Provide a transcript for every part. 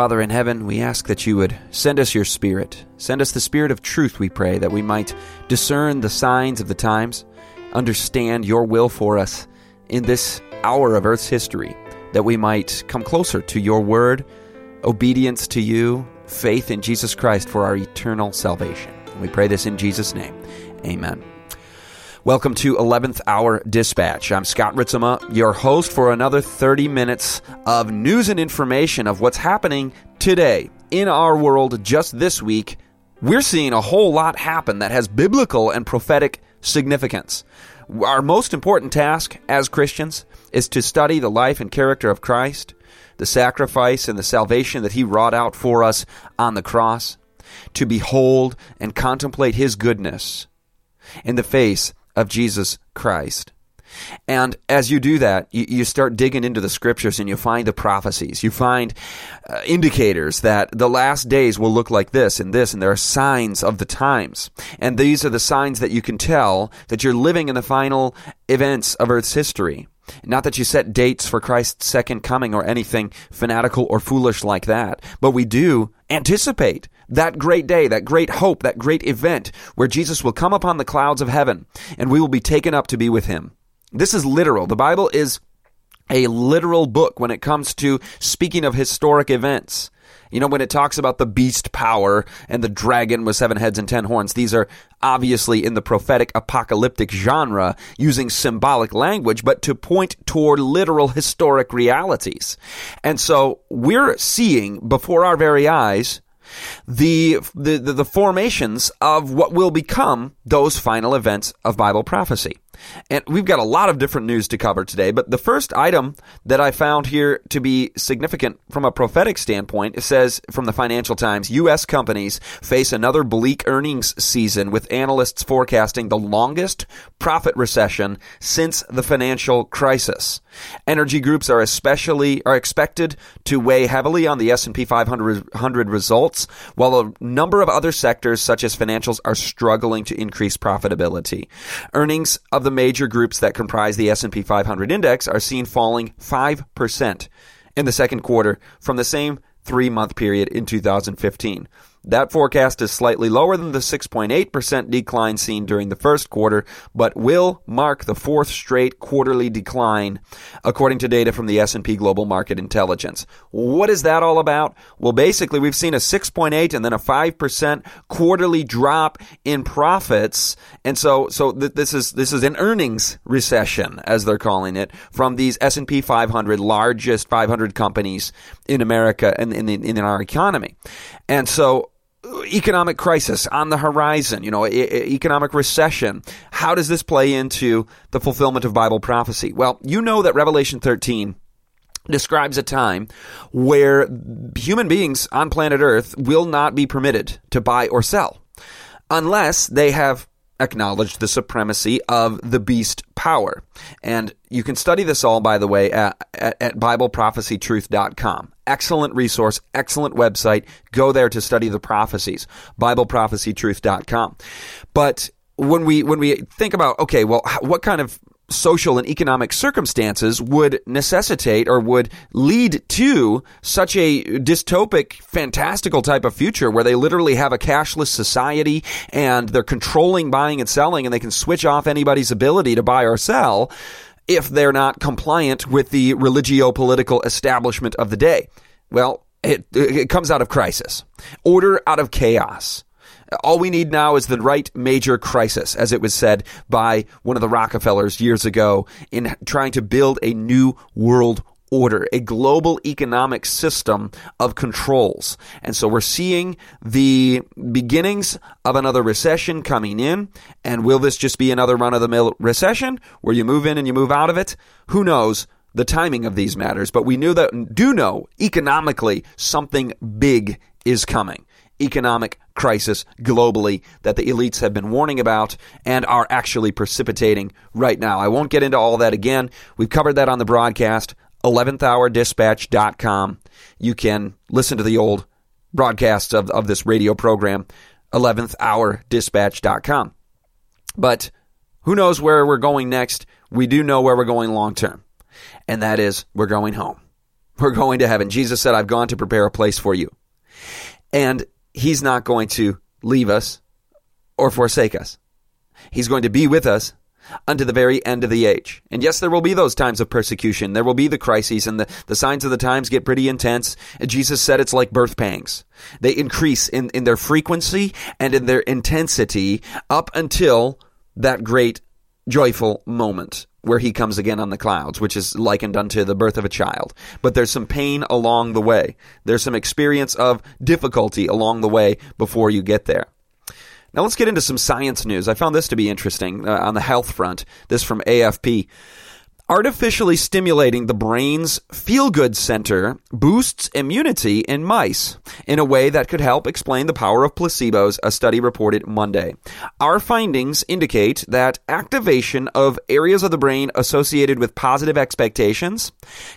Father in heaven, we ask that you would send us your Spirit. Send us the Spirit of truth, we pray, that we might discern the signs of the times, understand your will for us in this hour of Earth's history, that we might come closer to your word, obedience to you, faith in Jesus Christ for our eternal salvation. We pray this in Jesus' name. Amen. Welcome to 11th Hour Dispatch. I'm Scott Ritzema, your host for another 30 minutes of news and information of what's happening today in our world just this week. We're seeing a whole lot happen that has biblical and prophetic significance. Our most important task as Christians is to study the life and character of Christ, the sacrifice and the salvation that he wrought out for us on the cross, to behold and contemplate his goodness in the face of Jesus Christ. And as you do that, you, you, start digging into the scriptures and you find the prophecies. You find uh, indicators that the last days will look like this and this, and there are signs of the times. And these are the signs that you can tell that you're living in the final events of Earth's history. Not that you set dates for Christ's second coming or anything fanatical or foolish like that, but we do anticipate that great day, that great hope, that great event where Jesus will come upon the clouds of heaven and we will be taken up to be with him. This is literal. The Bible is a literal book when it comes to speaking of historic events. You know, when it talks about the beast power and the dragon with seven heads and ten horns, these are obviously in the prophetic apocalyptic genre using symbolic language, but to point toward literal historic realities. And so we're seeing before our very eyes the, the, the, formations of what will become those final events of Bible prophecy. And we've got a lot of different news to cover today, but the first item that I found here to be significant from a prophetic standpoint says from the Financial Times U.S. companies face another bleak earnings season with analysts forecasting the longest profit recession since the financial crisis. Energy groups are especially are expected to weigh heavily on the S&P 500 results, while a number of other sectors such as financials are struggling to increase profitability. Earnings of the major groups that comprise the S&P 500 index are seen falling 5% in the second quarter from the same 3-month period in 2015. That forecast is slightly lower than the 6.8% decline seen during the first quarter, but will mark the fourth straight quarterly decline according to data from the S&P Global Market Intelligence. What is that all about? Well, basically we've seen a 6.8 and then a 5% quarterly drop in profits. And so so th- this is this is an earnings recession as they're calling it from these S&P 500 largest 500 companies in America and in, in, in our economy. And so economic crisis on the horizon, you know, e- economic recession. How does this play into the fulfillment of Bible prophecy? Well, you know that Revelation 13 describes a time where human beings on planet Earth will not be permitted to buy or sell unless they have acknowledged the supremacy of the beast power. And you can study this all, by the way, at, at, at BibleProphecyTruth.com. Excellent resource, excellent website. Go there to study the prophecies. BibleProphecyTruth.com. But when we when we think about okay, well, what kind of social and economic circumstances would necessitate or would lead to such a dystopic, fantastical type of future where they literally have a cashless society and they're controlling buying and selling and they can switch off anybody's ability to buy or sell if they're not compliant with the religio political establishment of the day. Well, it, it comes out of crisis, order out of chaos. All we need now is the right major crisis, as it was said by one of the Rockefellers years ago in trying to build a new world order, a global economic system of controls. And so we're seeing the beginnings of another recession coming in. And will this just be another run of the mill recession where you move in and you move out of it? Who knows? the timing of these matters, but we knew that do know economically something big is coming. Economic crisis globally that the elites have been warning about and are actually precipitating right now. I won't get into all that again. We've covered that on the broadcast. 11thhourdispatch.com. You can listen to the old broadcasts of, of this radio program, 11thhourdispatch.com. But who knows where we're going next? We do know where we're going long term, and that is we're going home. We're going to heaven. Jesus said, I've gone to prepare a place for you. And He's not going to leave us or forsake us. He's going to be with us unto the very end of the age. And yes, there will be those times of persecution. There will be the crises and the, the signs of the times get pretty intense. Jesus said it's like birth pangs. They increase in, in their frequency and in their intensity up until that great joyful moment where he comes again on the clouds, which is likened unto the birth of a child. But there's some pain along the way. There's some experience of difficulty along the way before you get there. Now let's get into some science news. I found this to be interesting uh, on the health front. This from AFP. Artificially stimulating the brain's feel good center boosts immunity in mice in a way that could help explain the power of placebos, a study reported Monday. Our findings indicate that activation of areas of the brain associated with positive expectations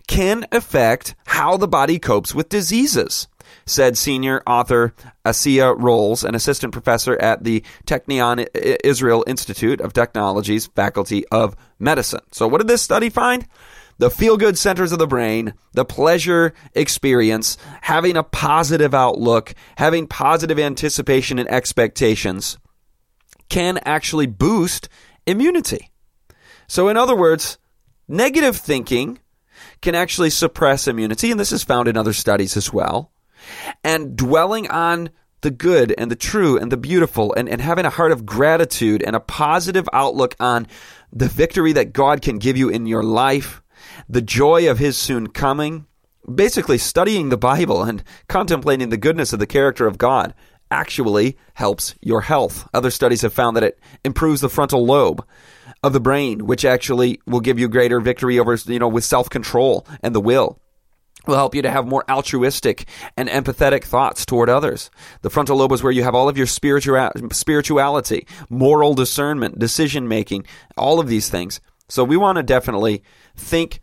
can affect how the body copes with diseases said senior author Asiya Rolls, an assistant professor at the Technion Israel Institute of Technologies, Faculty of Medicine. So, what did this study find? The feel good centers of the brain, the pleasure experience, having a positive outlook, having positive anticipation and expectations can actually boost immunity. So, in other words, negative thinking can actually suppress immunity, and this is found in other studies as well and dwelling on the good and the true and the beautiful and, and having a heart of gratitude and a positive outlook on the victory that God can give you in your life, the joy of His soon coming, basically studying the Bible and contemplating the goodness of the character of God actually helps your health. Other studies have found that it improves the frontal lobe of the brain, which actually will give you greater victory over, you know, with self control and the will will help you to have more altruistic and empathetic thoughts toward others. The frontal lobe is where you have all of your spirituality, moral discernment, decision making, all of these things. So we want to definitely think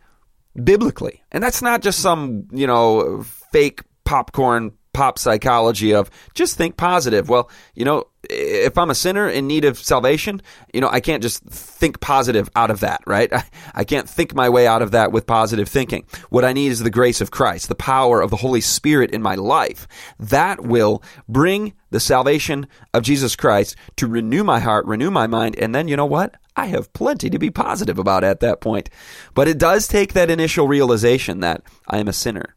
biblically. And that's not just some, you know, fake popcorn pop psychology of just think positive. Well, you know, if I'm a sinner in need of salvation, you know, I can't just think positive out of that, right? I, I can't think my way out of that with positive thinking. What I need is the grace of Christ, the power of the Holy Spirit in my life. That will bring the salvation of Jesus Christ to renew my heart, renew my mind, and then you know what? I have plenty to be positive about at that point. But it does take that initial realization that I am a sinner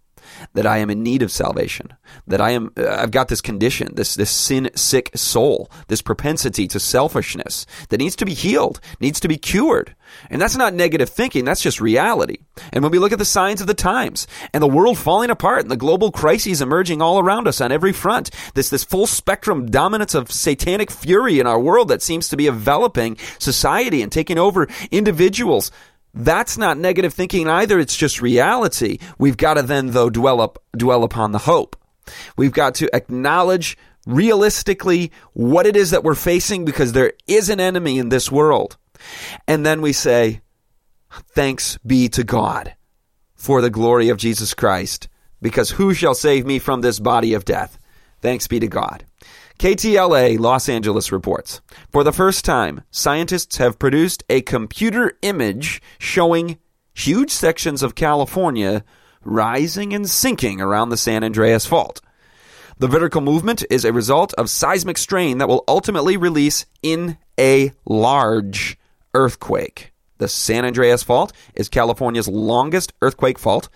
that I am in need of salvation, that I am, uh, I've got this condition, this, this sin sick soul, this propensity to selfishness that needs to be healed, needs to be cured. And that's not negative thinking, that's just reality. And when we look at the signs of the times and the world falling apart and the global crises emerging all around us on every front, this, this full spectrum dominance of satanic fury in our world that seems to be enveloping society and taking over individuals, that's not negative thinking either. It's just reality. We've got to then, though, dwell up, dwell upon the hope. We've got to acknowledge realistically what it is that we're facing because there is an enemy in this world. And then we say, thanks be to God for the glory of Jesus Christ, because who shall save me from this body of death? Thanks be to God. KTLA Los Angeles reports For the first time, scientists have produced a computer image showing huge sections of California rising and sinking around the San Andreas Fault. The vertical movement is a result of seismic strain that will ultimately release in a large earthquake. The San Andreas Fault is California's longest earthquake fault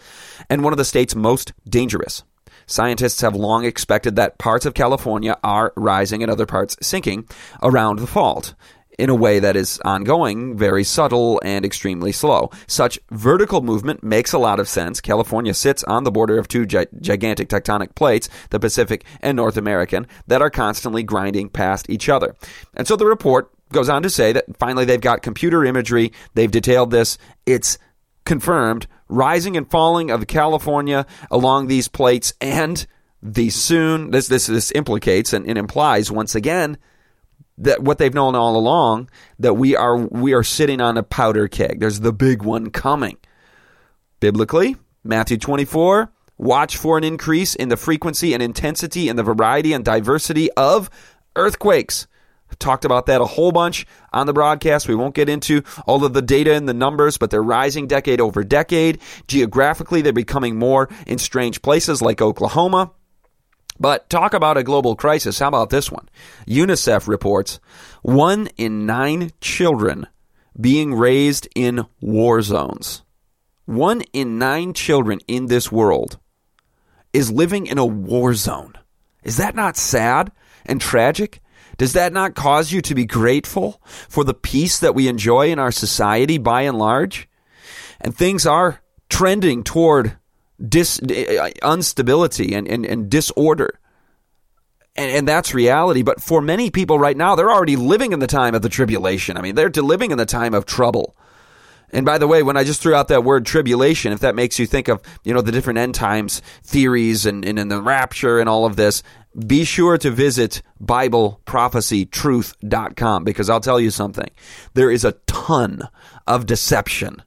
and one of the state's most dangerous. Scientists have long expected that parts of California are rising and other parts sinking around the fault in a way that is ongoing, very subtle, and extremely slow. Such vertical movement makes a lot of sense. California sits on the border of two gi- gigantic tectonic plates, the Pacific and North American, that are constantly grinding past each other. And so the report goes on to say that finally they've got computer imagery, they've detailed this, it's confirmed rising and falling of California along these plates, and the soon this this this implicates and, and implies once again that what they've known all along that we are we are sitting on a powder keg. There's the big one coming. Biblically, Matthew 24, watch for an increase in the frequency and intensity and the variety and diversity of earthquakes. Talked about that a whole bunch on the broadcast. We won't get into all of the data and the numbers, but they're rising decade over decade. Geographically, they're becoming more in strange places like Oklahoma. But talk about a global crisis. How about this one? UNICEF reports one in nine children being raised in war zones. One in nine children in this world is living in a war zone. Is that not sad and tragic? Does that not cause you to be grateful for the peace that we enjoy in our society by and large? And things are trending toward dis, uh, instability and, and, and disorder. And, and, that's reality. But for many people right now, they're already living in the time of the tribulation. I mean, they're living in the time of trouble. And by the way, when I just threw out that word tribulation, if that makes you think of, you know, the different end times theories and, and, and the rapture and all of this, be sure to visit BibleProphecyTruth.com because I'll tell you something. There is a ton of deception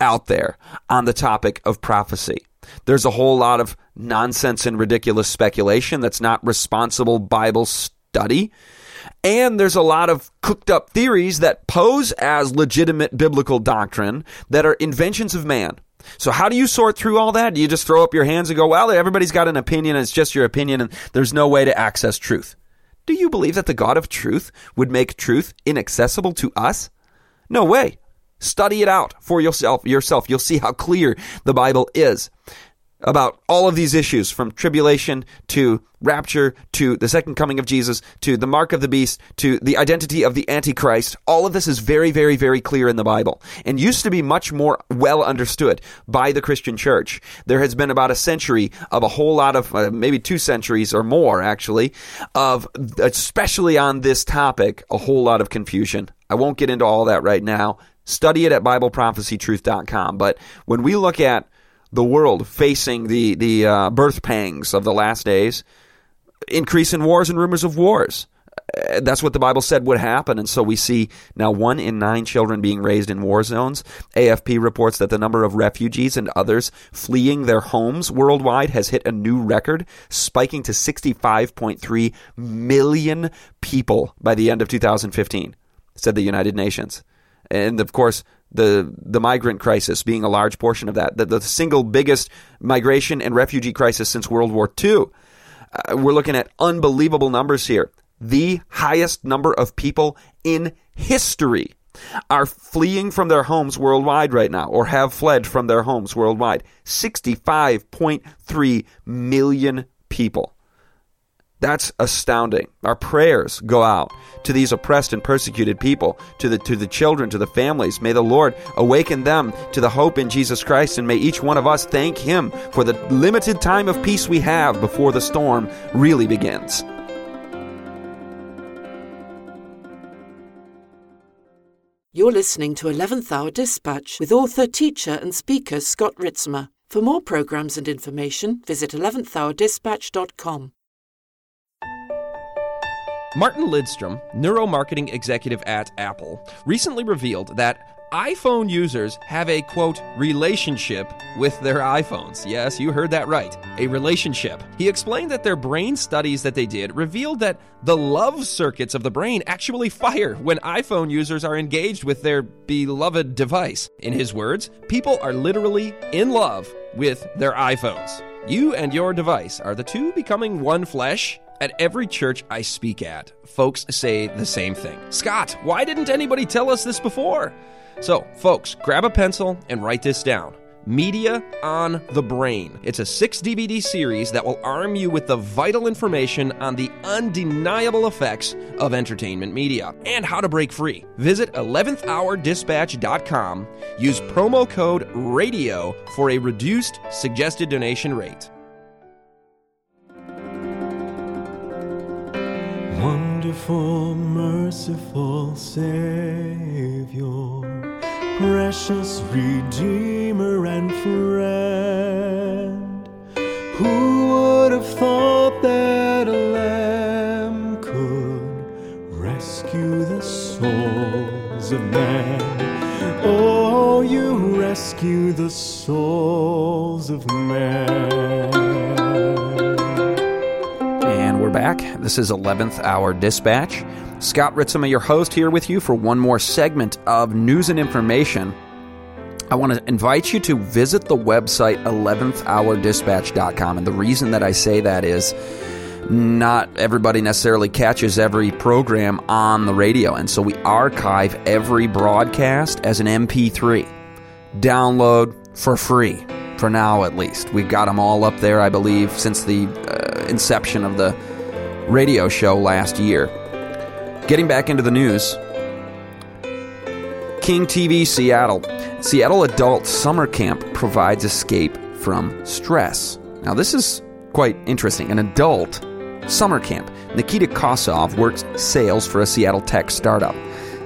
out there on the topic of prophecy. There's a whole lot of nonsense and ridiculous speculation that's not responsible Bible study. And there's a lot of cooked up theories that pose as legitimate biblical doctrine that are inventions of man. So how do you sort through all that? Do you just throw up your hands and go, well, everybody's got an opinion, and it's just your opinion, and there's no way to access truth? Do you believe that the God of truth would make truth inaccessible to us? No way. Study it out for yourself. Yourself, you'll see how clear the Bible is about all of these issues from tribulation to rapture to the second coming of Jesus to the mark of the beast to the identity of the Antichrist. All of this is very, very, very clear in the Bible and used to be much more well understood by the Christian church. There has been about a century of a whole lot of, uh, maybe two centuries or more actually, of, especially on this topic, a whole lot of confusion. I won't get into all that right now. Study it at BibleProphecyTruth.com. But when we look at the world facing the the uh, birth pangs of the last days, increase in wars and rumors of wars. Uh, that's what the Bible said would happen, and so we see now one in nine children being raised in war zones. AFP reports that the number of refugees and others fleeing their homes worldwide has hit a new record, spiking to 65.3 million people by the end of 2015, said the United Nations. And of course, the the migrant crisis being a large portion of that, the, the single biggest migration and refugee crisis since World War II. Uh, we're looking at unbelievable numbers here. The highest number of people in history are fleeing from their homes worldwide right now, or have fled from their homes worldwide. 65.3 million people. That's astounding. Our prayers go out to these oppressed and persecuted people, to the to the children, to the families. May the Lord awaken them to the hope in Jesus Christ and may each one of us thank him for the limited time of peace we have before the storm really begins. You're listening to 11th Hour Dispatch with author, teacher, and speaker Scott Ritzema. For more programs and information, visit 11thhourdispatch.com. Martin Lindstrom, neuromarketing executive at Apple, recently revealed that iPhone users have a quote relationship with their iPhones. Yes, you heard that right. A relationship. He explained that their brain studies that they did revealed that the love circuits of the brain actually fire when iPhone users are engaged with their beloved device. In his words, people are literally in love with their iPhones. You and your device are the two becoming one flesh at every church I speak at, folks say the same thing Scott, why didn't anybody tell us this before? So, folks, grab a pencil and write this down. Media on the Brain. It's a six DVD series that will arm you with the vital information on the undeniable effects of entertainment media and how to break free. Visit 11thhourdispatch.com. Use promo code RADIO for a reduced suggested donation rate. Wonderful, merciful Savior, precious Redeemer and friend. Who would have thought that a lamb could rescue the souls of men? Oh, you rescue the souls of men. Back. This is 11th Hour Dispatch. Scott Ritzema, your host, here with you for one more segment of news and information. I want to invite you to visit the website 11thhourdispatch.com. And the reason that I say that is not everybody necessarily catches every program on the radio. And so we archive every broadcast as an MP3. Download for free, for now at least. We've got them all up there, I believe, since the uh, inception of the radio show last year. Getting back into the news King TV Seattle. Seattle Adult Summer Camp provides escape from stress. Now, this is quite interesting. An adult summer camp. Nikita Kosov works sales for a Seattle tech startup.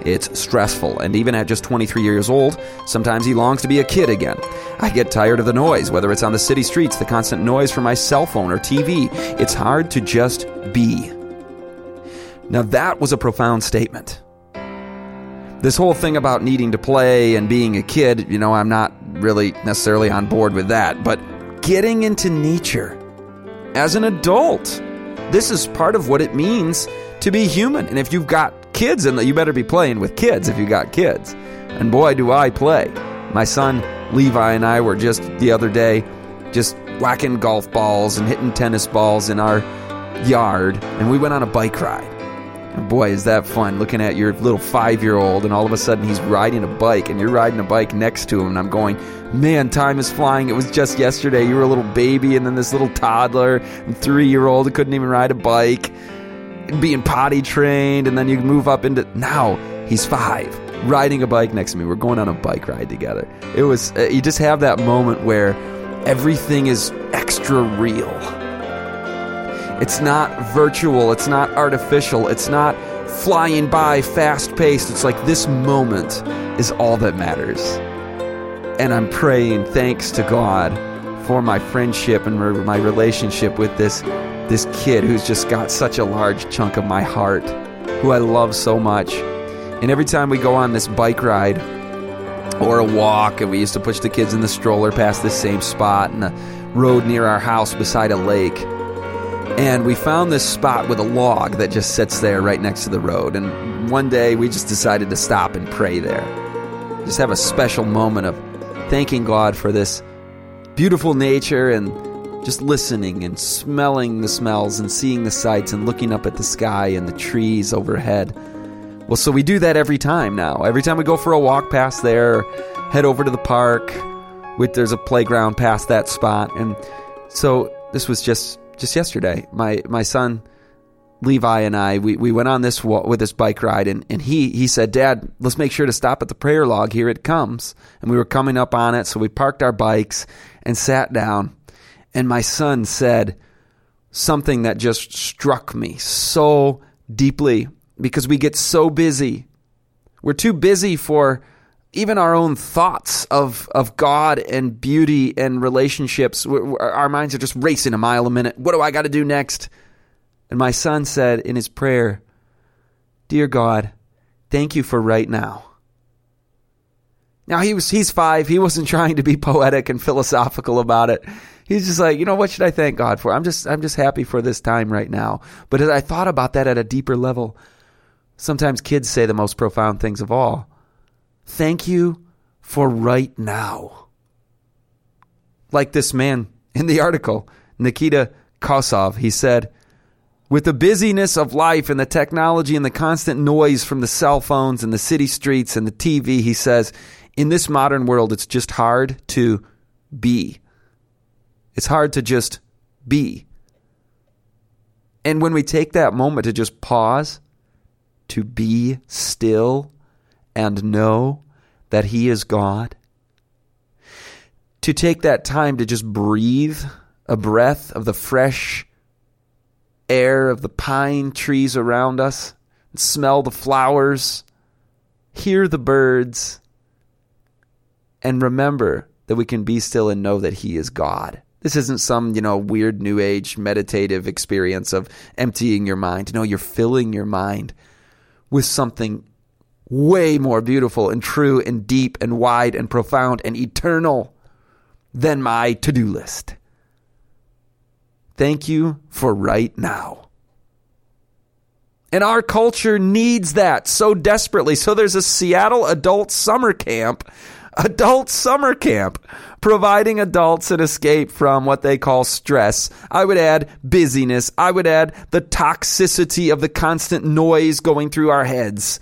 It's stressful, and even at just 23 years old, sometimes he longs to be a kid again. I get tired of the noise, whether it's on the city streets, the constant noise from my cell phone or TV. It's hard to just be. Now, that was a profound statement. This whole thing about needing to play and being a kid, you know, I'm not really necessarily on board with that, but getting into nature as an adult, this is part of what it means to be human. And if you've got kids, and you better be playing with kids if you got kids. And boy, do I play. My son Levi and I were just the other day just whacking golf balls and hitting tennis balls in our yard, and we went on a bike ride. And boy, is that fun looking at your little five year old, and all of a sudden he's riding a bike, and you're riding a bike next to him. And I'm going, man, time is flying. It was just yesterday. You were a little baby, and then this little toddler and three year old couldn't even ride a bike, being potty trained, and then you move up into now he's five, riding a bike next to me. We're going on a bike ride together. It was, uh, you just have that moment where everything is extra real. It's not virtual, it's not artificial, it's not flying by fast paced. It's like this moment is all that matters. And I'm praying thanks to God for my friendship and my relationship with this this kid who's just got such a large chunk of my heart, who I love so much. And every time we go on this bike ride or a walk, and we used to push the kids in the stroller past this same spot in a road near our house beside a lake and we found this spot with a log that just sits there right next to the road. And one day we just decided to stop and pray there. Just have a special moment of thanking God for this beautiful nature and just listening and smelling the smells and seeing the sights and looking up at the sky and the trees overhead. Well, so we do that every time now. Every time we go for a walk past there, head over to the park, with there's a playground past that spot. And so this was just just yesterday, my my son Levi and I we, we went on this with this bike ride and, and he he said, Dad, let's make sure to stop at the prayer log. Here it comes. And we were coming up on it, so we parked our bikes and sat down. And my son said something that just struck me so deeply because we get so busy. We're too busy for even our own thoughts of of God and beauty and relationships, our minds are just racing a mile a minute. What do I got to do next? And my son said in his prayer, "Dear God, thank you for right now." Now he was he's 5, he wasn't trying to be poetic and philosophical about it. He's just like, "You know, what should I thank God for? I'm just I'm just happy for this time right now." But as I thought about that at a deeper level, sometimes kids say the most profound things of all. Thank you for right now. Like this man in the article, Nikita Kosov, he said, with the busyness of life and the technology and the constant noise from the cell phones and the city streets and the TV, he says, in this modern world, it's just hard to be. It's hard to just be. And when we take that moment to just pause, to be still, and know that He is God. To take that time to just breathe a breath of the fresh air of the pine trees around us, smell the flowers, hear the birds, and remember that we can be still and know that He is God. This isn't some, you know, weird new age meditative experience of emptying your mind. No, you're filling your mind with something way more beautiful and true and deep and wide and profound and eternal than my to do list. Thank you for right now. And our culture needs that so desperately. So there's a Seattle adult summer camp, adult summer camp, providing adults an escape from what they call stress. I would add busyness. I would add the toxicity of the constant noise going through our heads.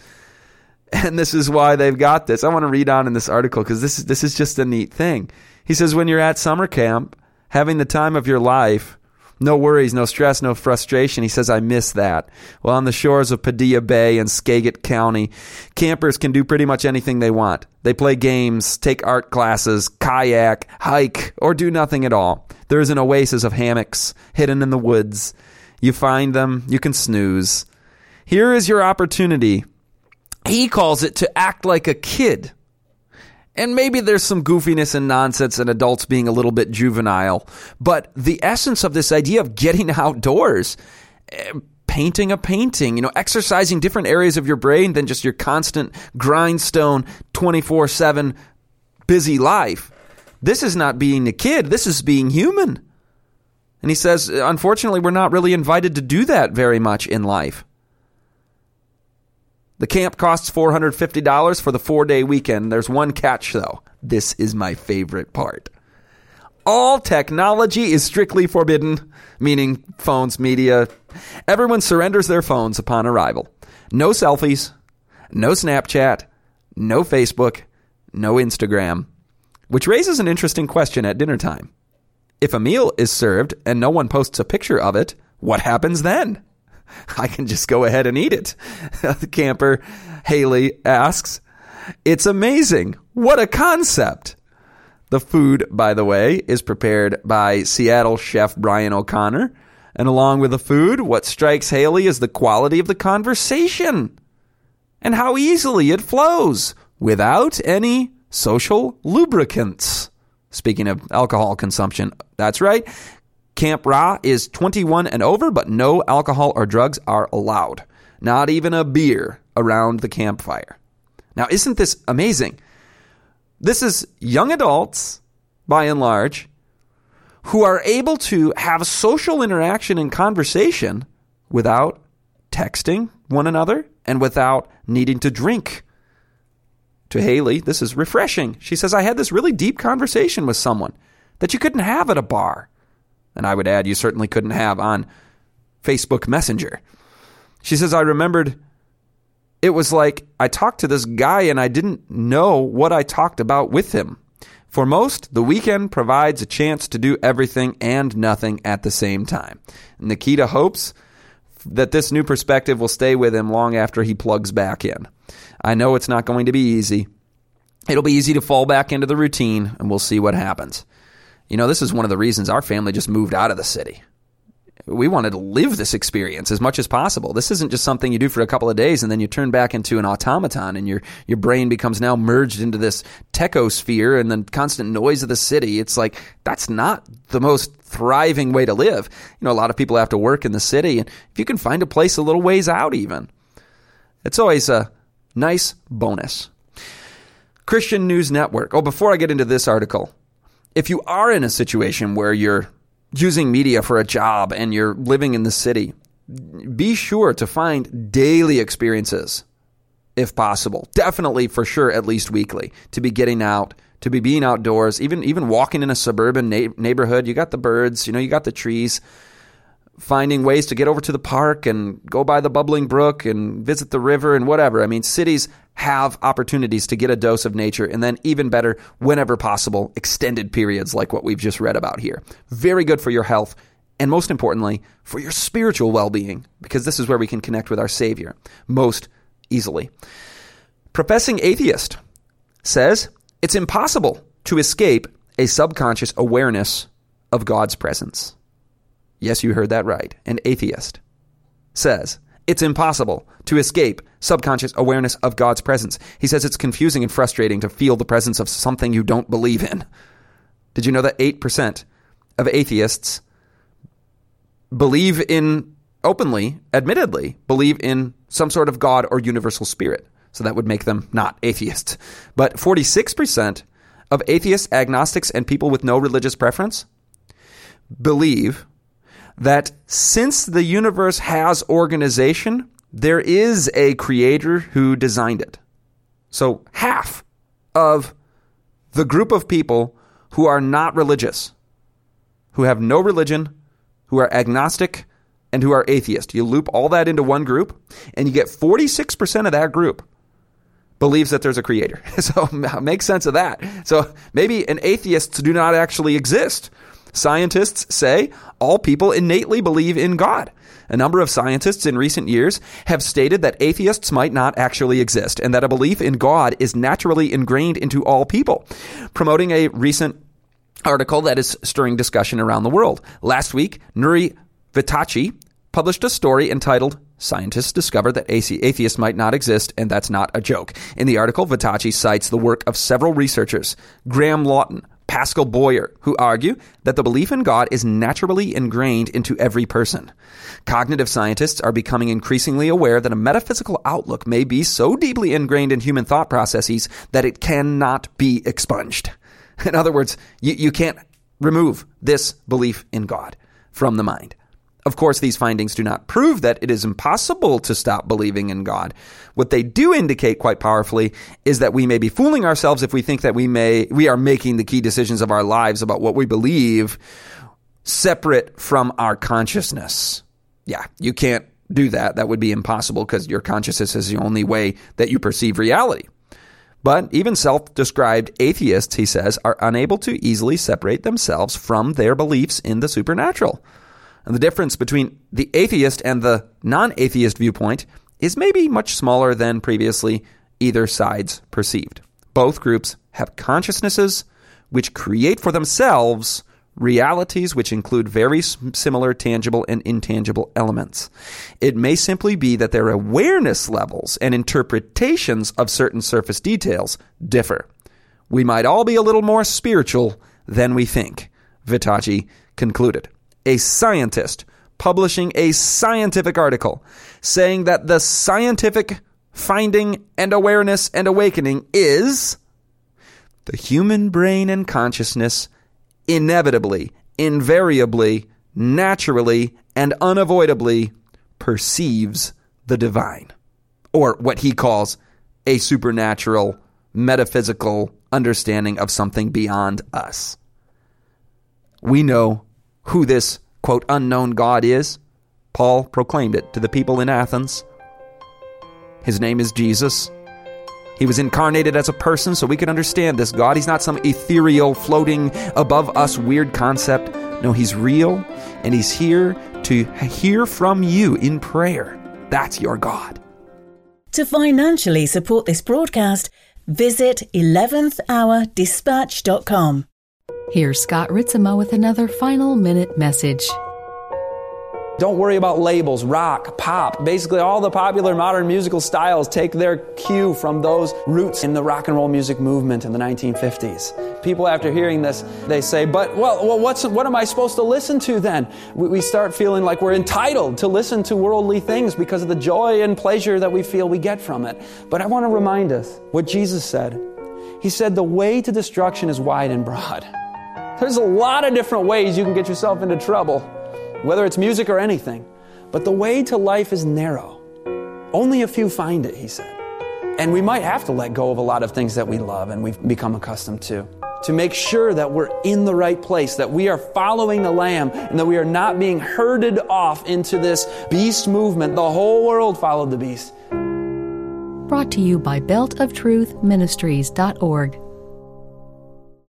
And this is why they've got this. I want to read on in this article because this is, this is just a neat thing. He says, when you're at summer camp, having the time of your life, no worries, no stress, no frustration. He says, I miss that. Well, on the shores of Padilla Bay and Skagit County, campers can do pretty much anything they want. They play games, take art classes, kayak, hike, or do nothing at all. There is an oasis of hammocks hidden in the woods. You find them, you can snooze. Here is your opportunity. He calls it to act like a kid. And maybe there's some goofiness and nonsense and adults being a little bit juvenile. But the essence of this idea of getting outdoors, eh, painting a painting, you know, exercising different areas of your brain than just your constant grindstone 24 7 busy life. This is not being a kid, this is being human. And he says, unfortunately, we're not really invited to do that very much in life. The camp costs $450 for the four day weekend. There's one catch, though. This is my favorite part. All technology is strictly forbidden, meaning phones, media. Everyone surrenders their phones upon arrival. No selfies, no Snapchat, no Facebook, no Instagram. Which raises an interesting question at dinner time. If a meal is served and no one posts a picture of it, what happens then? I can just go ahead and eat it. the camper, Haley, asks. It's amazing. What a concept. The food, by the way, is prepared by Seattle chef Brian O'Connor. And along with the food, what strikes Haley is the quality of the conversation and how easily it flows without any social lubricants. Speaking of alcohol consumption, that's right. Camp Ra is 21 and over, but no alcohol or drugs are allowed. Not even a beer around the campfire. Now, isn't this amazing? This is young adults, by and large, who are able to have social interaction and conversation without texting one another and without needing to drink. To Haley, this is refreshing. She says, I had this really deep conversation with someone that you couldn't have at a bar and I would add you certainly couldn't have on Facebook Messenger. She says, I remembered it was like I talked to this guy and I didn't know what I talked about with him. For most, the weekend provides a chance to do everything and nothing at the same time. Nikita hopes that this new perspective will stay with him long after he plugs back in. I know it's not going to be easy. It'll be easy to fall back into the routine, and we'll see what happens. You know, this is one of the reasons our family just moved out of the city. We wanted to live this experience as much as possible. This isn't just something you do for a couple of days and then you turn back into an automaton and your your brain becomes now merged into this techosphere and the constant noise of the city. It's like that's not the most thriving way to live. You know, a lot of people have to work in the city and if you can find a place a little ways out even, it's always a nice bonus. Christian News Network. Oh, before I get into this article, if you are in a situation where you're using media for a job and you're living in the city, be sure to find daily experiences if possible. Definitely for sure at least weekly to be getting out, to be being outdoors, even even walking in a suburban na- neighborhood, you got the birds, you know, you got the trees finding ways to get over to the park and go by the bubbling brook and visit the river and whatever. I mean, cities have opportunities to get a dose of nature and then even better whenever possible extended periods like what we've just read about here. Very good for your health and most importantly for your spiritual well-being because this is where we can connect with our savior most easily. Professing atheist says it's impossible to escape a subconscious awareness of God's presence. Yes, you heard that right. An atheist says It's impossible to escape subconscious awareness of God's presence. He says it's confusing and frustrating to feel the presence of something you don't believe in. Did you know that 8% of atheists believe in, openly, admittedly, believe in some sort of God or universal spirit? So that would make them not atheists. But 46% of atheists, agnostics, and people with no religious preference believe that since the universe has organization, there is a creator who designed it. So half of the group of people who are not religious, who have no religion, who are agnostic, and who are atheist. You loop all that into one group, and you get 46% of that group believes that there's a creator. So make sense of that. So maybe an atheists do not actually exist. Scientists say all people innately believe in God. A number of scientists in recent years have stated that atheists might not actually exist and that a belief in God is naturally ingrained into all people, promoting a recent article that is stirring discussion around the world. Last week, Nury Vittachi published a story entitled Scientists discover that atheists might not exist, and that's not a joke. In the article, Vittachi cites the work of several researchers, Graham Lawton, Pascal Boyer, who argue that the belief in God is naturally ingrained into every person. Cognitive scientists are becoming increasingly aware that a metaphysical outlook may be so deeply ingrained in human thought processes that it cannot be expunged. In other words, you, you can't remove this belief in God from the mind. Of course, these findings do not prove that it is impossible to stop believing in God. What they do indicate quite powerfully is that we may be fooling ourselves if we think that we may we are making the key decisions of our lives about what we believe separate from our consciousness. Yeah, you can't do that. That would be impossible because your consciousness is the only way that you perceive reality. But even self described atheists, he says, are unable to easily separate themselves from their beliefs in the supernatural. And the difference between the atheist and the non atheist viewpoint is maybe much smaller than previously either sides perceived. Both groups have consciousnesses which create for themselves realities which include very similar tangible and intangible elements. It may simply be that their awareness levels and interpretations of certain surface details differ. We might all be a little more spiritual than we think, Vittachi concluded a scientist publishing a scientific article saying that the scientific finding and awareness and awakening is the human brain and consciousness inevitably, invariably, naturally, and unavoidably perceives the divine, or what he calls a supernatural, metaphysical understanding of something beyond us. We know who this, quote, unknown God is. Paul proclaimed it to the people in Athens. His name is Jesus. He was incarnated as a person so we could understand this God. He's not some ethereal, floating above us weird concept. No, He's real, and He's here to hear from you in prayer. That's your God. To financially support this broadcast, visit 11thhourdispatch.com. Here's Scott Ritzema with another final minute message. Don't worry about labels, rock, pop. Basically, all the popular modern musical styles take their cue from those roots in the rock and roll music movement in the 1950s. People, after hearing this, they say, But, well, well what's, what am I supposed to listen to then? We, we start feeling like we're entitled to listen to worldly things because of the joy and pleasure that we feel we get from it. But I want to remind us what Jesus said. He said, The way to destruction is wide and broad. There's a lot of different ways you can get yourself into trouble, whether it's music or anything. But the way to life is narrow. Only a few find it, he said. And we might have to let go of a lot of things that we love and we've become accustomed to to make sure that we're in the right place, that we are following the Lamb, and that we are not being herded off into this beast movement. The whole world followed the beast. Brought to you by beltoftruthministries.org.